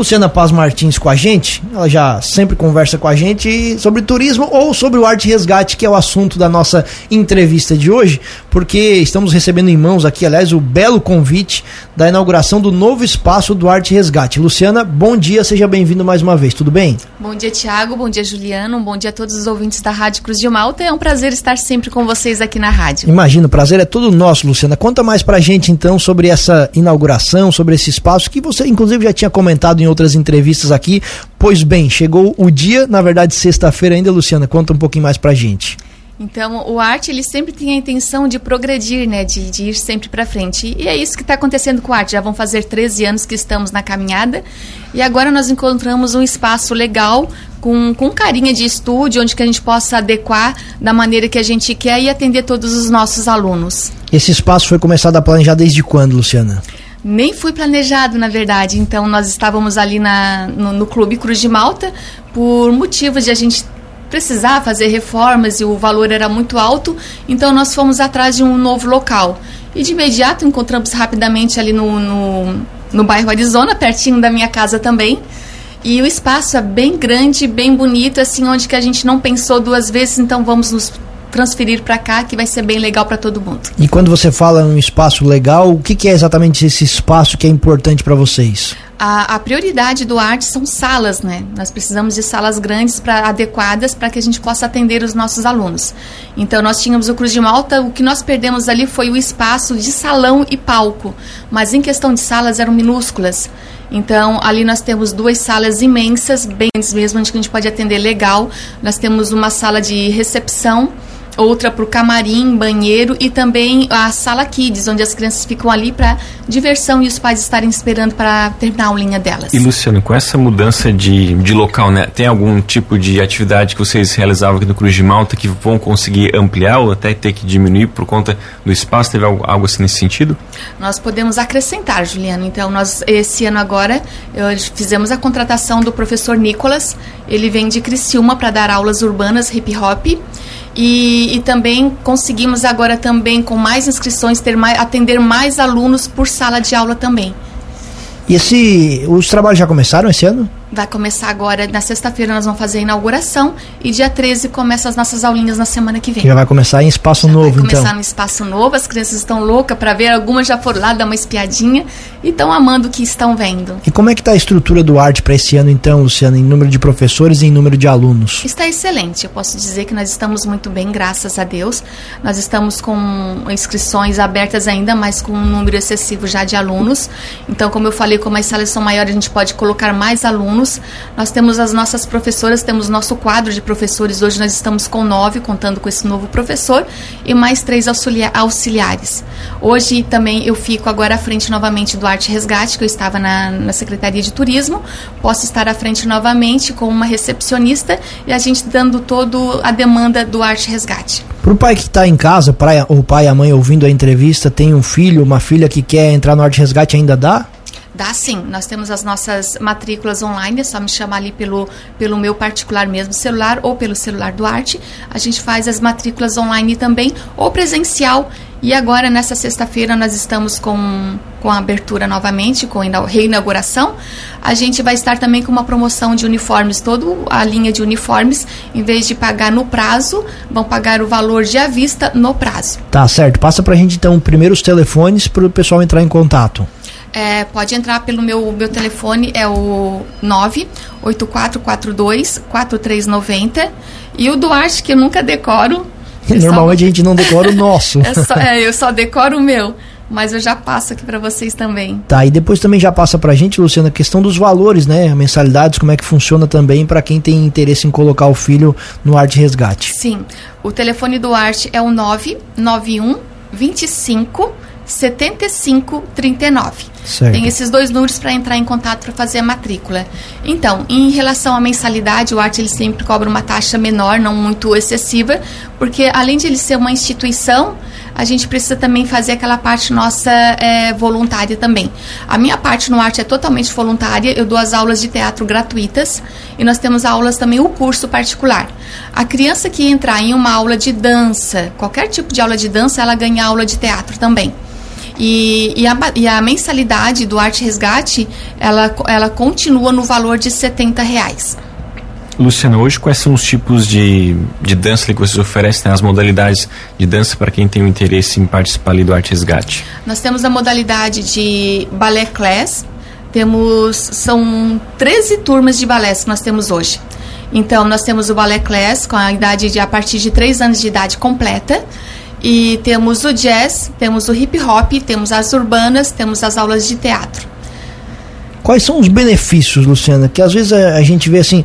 Luciana Paz Martins com a gente. Ela já sempre conversa com a gente sobre turismo ou sobre o Arte Resgate, que é o assunto da nossa entrevista de hoje, porque estamos recebendo em mãos aqui, aliás, o belo convite da inauguração do novo espaço do Arte Resgate. Luciana, bom dia, seja bem-vindo mais uma vez, tudo bem? Bom dia, Tiago, bom dia, Juliano, bom dia a todos os ouvintes da Rádio Cruz de Malta. É um prazer estar sempre com vocês aqui na rádio. Imagino, o prazer é todo nosso, Luciana. Conta mais pra gente então sobre essa inauguração, sobre esse espaço que você inclusive já tinha comentado em outras entrevistas aqui. Pois bem, chegou o dia, na verdade, sexta-feira ainda, Luciana. Conta um pouquinho mais pra gente. Então, o arte ele sempre tem a intenção de progredir, né, de, de ir sempre para frente. E é isso que está acontecendo com o arte. Já vão fazer 13 anos que estamos na caminhada e agora nós encontramos um espaço legal com, com carinha de estúdio, onde que a gente possa adequar da maneira que a gente quer e atender todos os nossos alunos. Esse espaço foi começado a planejar desde quando, Luciana? Nem foi planejado, na verdade. Então, nós estávamos ali na, no, no Clube Cruz de Malta por motivos de a gente precisar fazer reformas e o valor era muito alto, então nós fomos atrás de um novo local. E de imediato encontramos rapidamente ali no, no, no bairro Arizona, pertinho da minha casa também. E o espaço é bem grande, bem bonito, assim, onde que a gente não pensou duas vezes, então vamos nos transferir para cá, que vai ser bem legal para todo mundo. E quando você fala um espaço legal, o que, que é exatamente esse espaço que é importante para vocês? A, a, prioridade do arte são salas, né? Nós precisamos de salas grandes, pra, adequadas, para que a gente possa atender os nossos alunos. Então, nós tínhamos o Cruz de Malta, o que nós perdemos ali foi o espaço de salão e palco, mas em questão de salas eram minúsculas. Então, ali nós temos duas salas imensas, bem mesmo, onde a gente pode atender legal. Nós temos uma sala de recepção, outra para o camarim, banheiro e também a sala kids, onde as crianças ficam ali para diversão e os pais estarem esperando para terminar a aulinha delas. E Luciano, com essa mudança de, de local, né, tem algum tipo de atividade que vocês realizavam aqui no Cruz de Malta que vão conseguir ampliar ou até ter que diminuir por conta do espaço? Teve algo, algo assim nesse sentido? Nós podemos acrescentar, Juliano. Então, nós esse ano agora eu, fizemos a contratação do professor Nicolas. Ele vem de Criciúma para dar aulas urbanas hip hop. E, e, também conseguimos agora também com mais inscrições ter mais, atender mais alunos por sala de aula também. E esse, os trabalhos já começaram esse ano? Vai começar agora, na sexta-feira nós vamos fazer a inauguração e dia 13 começa as nossas aulinhas na semana que vem. Já vai começar em espaço já novo, então? Vai começar no espaço novo, as crianças estão loucas para ver, algumas já foram lá dar uma espiadinha e estão amando o que estão vendo. E como é que está a estrutura do arte para esse ano então, Luciana, em número de professores e em número de alunos? Está excelente, eu posso dizer que nós estamos muito bem, graças a Deus. Nós estamos com inscrições abertas ainda, mas com um número excessivo já de alunos. Então, como eu falei, como as salas são maiores, a gente pode colocar mais alunos. Nós temos as nossas professoras, temos nosso quadro de professores. Hoje nós estamos com nove, contando com esse novo professor, e mais três auxiliares. Hoje também eu fico agora à frente novamente do Arte Resgate, que eu estava na, na Secretaria de Turismo. Posso estar à frente novamente com uma recepcionista e a gente dando todo a demanda do Arte Resgate. Para o pai que está em casa, o pai e a mãe ouvindo a entrevista, tem um filho, uma filha que quer entrar no Arte Resgate, ainda dá? Dá sim, nós temos as nossas matrículas online, é só me chamar ali pelo, pelo meu particular mesmo celular ou pelo celular do Arte. A gente faz as matrículas online também ou presencial. E agora, nessa sexta-feira, nós estamos com, com a abertura novamente, com a reinauguração. A gente vai estar também com uma promoção de uniformes, toda a linha de uniformes, em vez de pagar no prazo, vão pagar o valor de à vista no prazo. Tá certo. Passa pra gente então primeiro os telefones para o pessoal entrar em contato. É, pode entrar pelo meu, meu telefone, é o 98442-4390. E o Duarte, que eu nunca decoro. Normalmente só... a gente não decora o nosso. é só, é, eu só decoro o meu. Mas eu já passo aqui para vocês também. Tá, e depois também já passa pra gente, Luciana, a questão dos valores, né? Mensalidades, como é que funciona também para quem tem interesse em colocar o filho no Arte Resgate. Sim. O telefone do Arte é o 991 25 7539. Certo. Tem esses dois números para entrar em contato para fazer a matrícula. Então, em relação à mensalidade, o Arte ele sempre cobra uma taxa menor, não muito excessiva, porque além de ele ser uma instituição, a gente precisa também fazer aquela parte nossa é, voluntária também. A minha parte no Arte é totalmente voluntária, eu dou as aulas de teatro gratuitas e nós temos aulas também, o curso particular. A criança que entrar em uma aula de dança, qualquer tipo de aula de dança, ela ganha aula de teatro também. E, e, a, e a mensalidade do Arte Resgate, ela, ela continua no valor de 70 reais. Luciana, hoje quais são os tipos de, de dança que vocês oferecem, né? as modalidades de dança para quem tem o interesse em participar ali do Arte Resgate? Nós temos a modalidade de balé class, temos, são 13 turmas de balé que nós temos hoje. Então, nós temos o balé class com a idade de a partir de 3 anos de idade completa. E temos o jazz, temos o hip hop, temos as urbanas, temos as aulas de teatro. Quais são os benefícios, Luciana? Que às vezes a, a gente vê assim,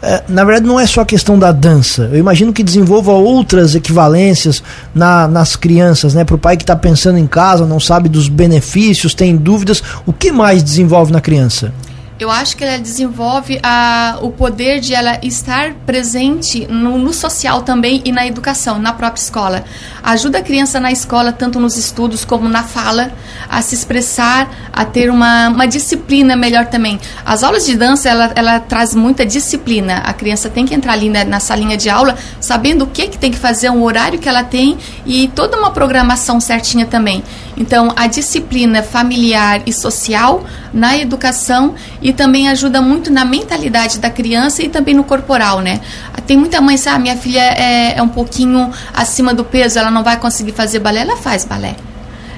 é, na verdade não é só a questão da dança. Eu imagino que desenvolva outras equivalências na, nas crianças, né? Para o pai que está pensando em casa, não sabe dos benefícios, tem dúvidas, o que mais desenvolve na criança? Eu acho que ela desenvolve a, o poder de ela estar presente no, no, social também e na educação, na própria escola. Ajuda a criança na escola, tanto nos estudos como na fala, a se expressar, a ter uma, uma disciplina melhor também. As aulas de dança, ela, ela traz muita disciplina. A criança tem que entrar ali na, na salinha de aula, sabendo o que, que tem que fazer, um horário que ela tem e toda uma programação certinha também. Então, a disciplina familiar e social na educação e também ajuda muito na mentalidade da criança e também no corporal, né? Tem muita mãe, sabe, minha filha é, é um pouquinho acima do peso, ela não vai conseguir fazer balé, ela faz balé.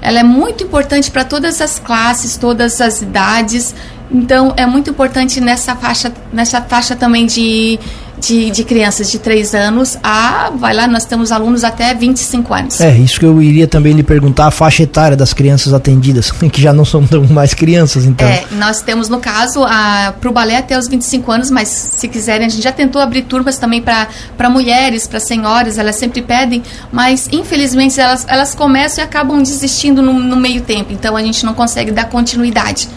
Ela é muito importante para todas as classes, todas as idades. Então, é muito importante nessa faixa, nessa faixa também de de, de crianças de 3 anos a, vai lá, nós temos alunos até 25 anos. É, isso que eu iria também lhe perguntar, a faixa etária das crianças atendidas, que já não são tão mais crianças, então. É, nós temos, no caso, para o balé até os 25 anos, mas se quiserem, a gente já tentou abrir turmas também para mulheres, para senhoras, elas sempre pedem, mas infelizmente elas, elas começam e acabam desistindo no, no meio tempo, então a gente não consegue dar continuidade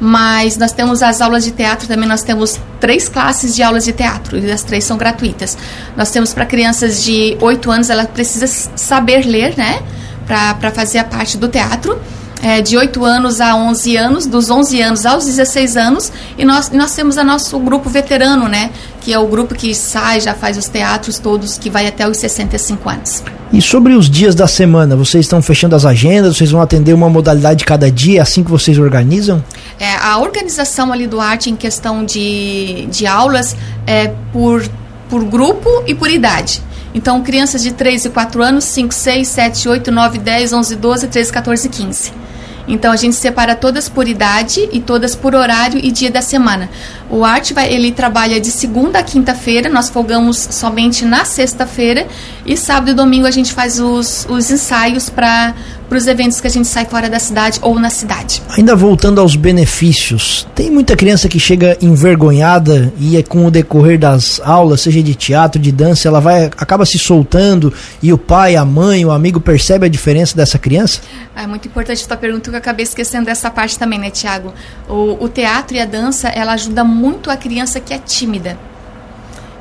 mas nós temos as aulas de teatro também, nós temos três classes de aulas de teatro, as três são gratuitas. Nós temos para crianças de 8 anos, ela precisa saber ler, né, para fazer a parte do teatro é, de 8 anos a 11 anos, dos 11 anos aos 16 anos, e nós, nós temos o nosso grupo veterano, né? Que é o grupo que sai, já faz os teatros todos, que vai até os 65 anos. E sobre os dias da semana, vocês estão fechando as agendas, vocês vão atender uma modalidade cada dia, assim que vocês organizam? É, a organização ali do arte em questão de, de aulas é por, por grupo e por idade. Então, crianças de 3 e 4 anos, 5, 6, 7, 8, 9, 10, 11, 12, 13, 14 e 15. Então a gente separa todas por idade e todas por horário e dia da semana. O arte vai, ele trabalha de segunda a quinta-feira, nós folgamos somente na sexta-feira e sábado e domingo a gente faz os, os ensaios para para os eventos que a gente sai fora da cidade ou na cidade. Ainda voltando aos benefícios, tem muita criança que chega envergonhada e é com o decorrer das aulas, seja de teatro, de dança, ela vai acaba se soltando e o pai, a mãe, o amigo percebe a diferença dessa criança? É muito importante a tua pergunta, que eu acabei esquecendo dessa parte também, né, Tiago? O, o teatro e a dança, ela ajuda muito a criança que é tímida.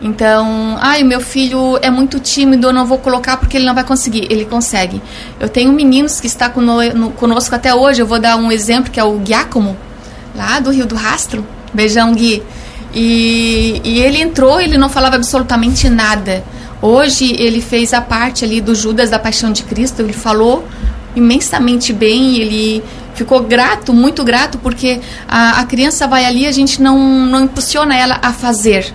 Então, ai, o meu filho é muito tímido, eu não vou colocar porque ele não vai conseguir. Ele consegue. Eu tenho meninos que está conosco até hoje, eu vou dar um exemplo, que é o Giacomo, lá do Rio do Rastro. Beijão, Gui. E, e ele entrou, ele não falava absolutamente nada. Hoje ele fez a parte ali do Judas da Paixão de Cristo, ele falou imensamente bem, ele ficou grato, muito grato, porque a, a criança vai ali, a gente não, não impulsiona ela a fazer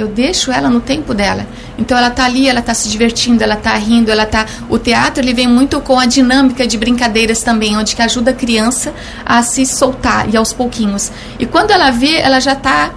eu deixo ela no tempo dela. Então ela está ali, ela está se divertindo, ela está rindo, ela tá. O teatro ele vem muito com a dinâmica de brincadeiras também, onde que ajuda a criança a se soltar e aos pouquinhos. E quando ela vê, ela já está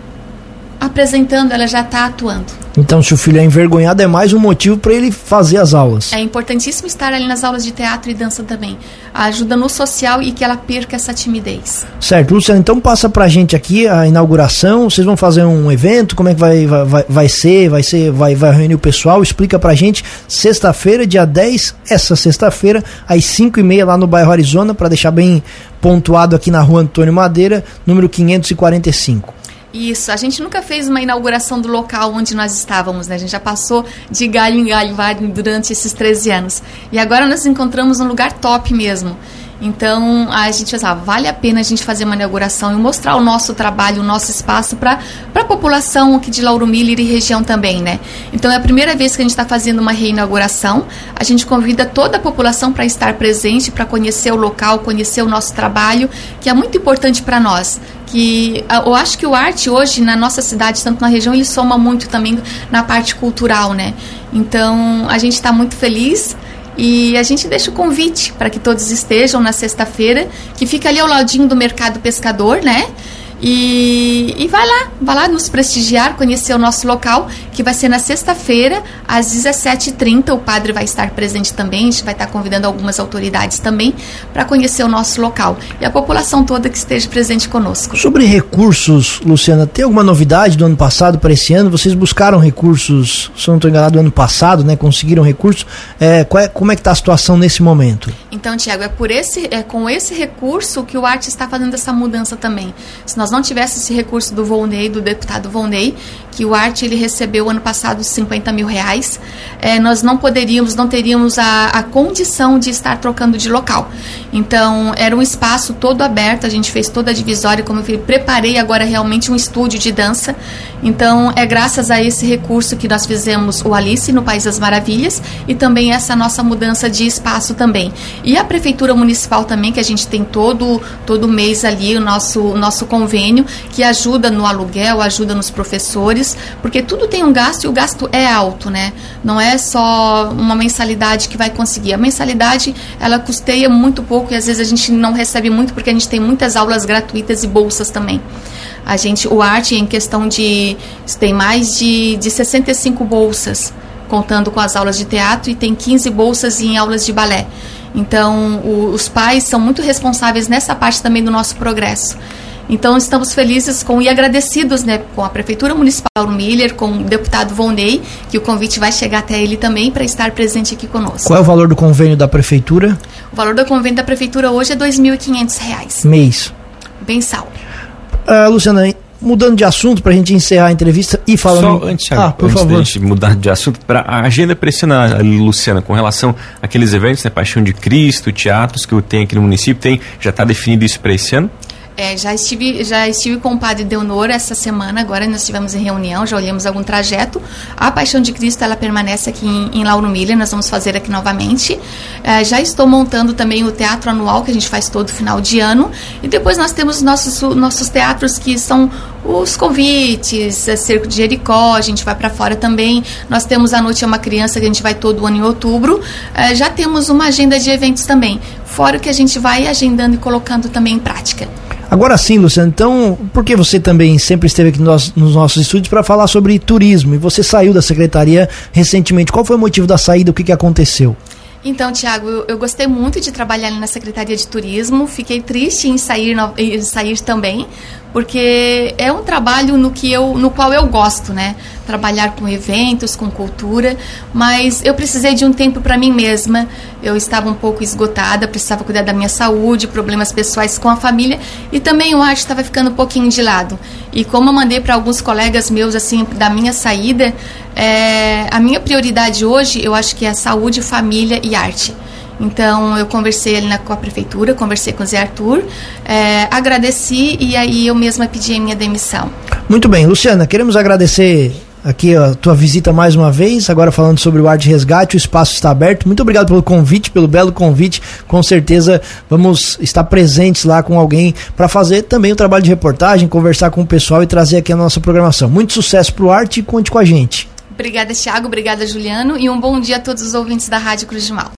apresentando, ela já está atuando. Então, se o filho é envergonhado, é mais um motivo para ele fazer as aulas. É importantíssimo estar ali nas aulas de teatro e dança também. Ajuda no social e que ela perca essa timidez. Certo, Luciana, então passa pra gente aqui a inauguração. Vocês vão fazer um evento? Como é que vai, vai, vai ser? Vai ser, vai, vai reunir o pessoal? Explica pra gente. Sexta-feira, dia 10, essa sexta-feira, às 5 e meia lá no bairro Arizona, para deixar bem pontuado aqui na rua Antônio Madeira, número 545. Isso, a gente nunca fez uma inauguração do local onde nós estávamos, né? A gente já passou de galho em galho durante esses 13 anos. E agora nós encontramos um lugar top mesmo. Então a gente pensava, vale a pena a gente fazer uma inauguração e mostrar o nosso trabalho, o nosso espaço para a população aqui de Lauro Miller e região também, né? Então é a primeira vez que a gente está fazendo uma reinauguração. A gente convida toda a população para estar presente, para conhecer o local, conhecer o nosso trabalho, que é muito importante para nós que eu acho que o arte hoje na nossa cidade, tanto na região, ele soma muito também na parte cultural, né? Então a gente está muito feliz e a gente deixa o convite para que todos estejam na sexta-feira, que fica ali ao ladinho do Mercado Pescador, né? E, e vai lá, vai lá nos prestigiar, conhecer o nosso local, que vai ser na sexta-feira, às 17h30. O padre vai estar presente também, a gente vai estar convidando algumas autoridades também para conhecer o nosso local. E a população toda que esteja presente conosco. Sobre recursos, Luciana, tem alguma novidade do ano passado para esse ano? Vocês buscaram recursos, se eu não estou enganado, do ano passado, né? Conseguiram recursos. É, é, como é que está a situação nesse momento? Então, Tiago, é por esse, é com esse recurso que o Arte está fazendo essa mudança também. Se nós não tivesse esse recurso do Volney, do deputado Volney, que o Arte ele recebeu ano passado 50 mil reais, é, nós não poderíamos, não teríamos a, a condição de estar trocando de local. Então, era um espaço todo aberto, a gente fez toda a divisória, como eu falei, preparei agora realmente um estúdio de dança. Então, é graças a esse recurso que nós fizemos o Alice no País das Maravilhas e também essa nossa mudança de espaço também. E a Prefeitura Municipal também, que a gente tem todo, todo mês ali o nosso, o nosso convênio que ajuda no aluguel, ajuda nos professores, porque tudo tem um gasto e o gasto é alto, né? Não é só uma mensalidade que vai conseguir. A mensalidade, ela custeia muito pouco e às vezes a gente não recebe muito porque a gente tem muitas aulas gratuitas e bolsas também. A gente, o Arte, em questão de. tem mais de, de 65 bolsas, contando com as aulas de teatro, e tem 15 bolsas em aulas de balé. Então, o, os pais são muito responsáveis nessa parte também do nosso progresso. Então estamos felizes com e agradecidos né, com a Prefeitura Municipal Miller, com o deputado Volney, que o convite vai chegar até ele também para estar presente aqui conosco. Qual é o valor do convênio da Prefeitura? O valor do convênio da Prefeitura hoje é R$ 2.500. Mês. Mensal. Uh, Luciana, mudando de assunto para a gente encerrar a entrevista e falando. Só antes, ah, por antes favor. da gente mudar de assunto, para a agenda pressiona, Luciana, com relação àqueles eventos, né, Paixão de Cristo, teatros que tem aqui no município, tem, já está definido isso para esse ano? É, já, estive, já estive com o padre Deonor essa semana, agora nós estivemos em reunião, já olhamos algum trajeto. A Paixão de Cristo, ela permanece aqui em, em Lauro Miller, nós vamos fazer aqui novamente. É, já estou montando também o teatro anual, que a gente faz todo final de ano. E depois nós temos nossos, nossos teatros, que são os convites, é, Cerco de Jericó, a gente vai para fora também. Nós temos a Noite é uma Criança, que a gente vai todo ano em outubro. É, já temos uma agenda de eventos também, fora o que a gente vai agendando e colocando também em prática. Agora sim, Luciano, então, porque você também sempre esteve aqui nos, nos nossos estúdios para falar sobre turismo e você saiu da secretaria recentemente. Qual foi o motivo da saída? O que, que aconteceu? Então, Tiago, eu, eu, gostei muito de trabalhar na Secretaria de Turismo. Fiquei triste em sair, no, em sair também, porque é um trabalho no que eu, no qual eu gosto, né? Trabalhar com eventos, com cultura, mas eu precisei de um tempo para mim mesma. Eu estava um pouco esgotada, precisava cuidar da minha saúde, problemas pessoais com a família e também o arte estava ficando um pouquinho de lado. E como eu mandei para alguns colegas meus assim da minha saída, é, a minha prioridade hoje, eu acho que é saúde, família e arte. Então eu conversei ali na, com a prefeitura, conversei com o Zé Arthur, é, agradeci e aí eu mesma pedi a minha demissão. Muito bem, Luciana, queremos agradecer aqui a tua visita mais uma vez, agora falando sobre o ar de resgate, o espaço está aberto. Muito obrigado pelo convite, pelo belo convite. Com certeza vamos estar presentes lá com alguém para fazer também o trabalho de reportagem, conversar com o pessoal e trazer aqui a nossa programação. Muito sucesso pro arte e conte com a gente. Obrigada, Thiago. Obrigada, Juliano. E um bom dia a todos os ouvintes da Rádio Cruz de Mal.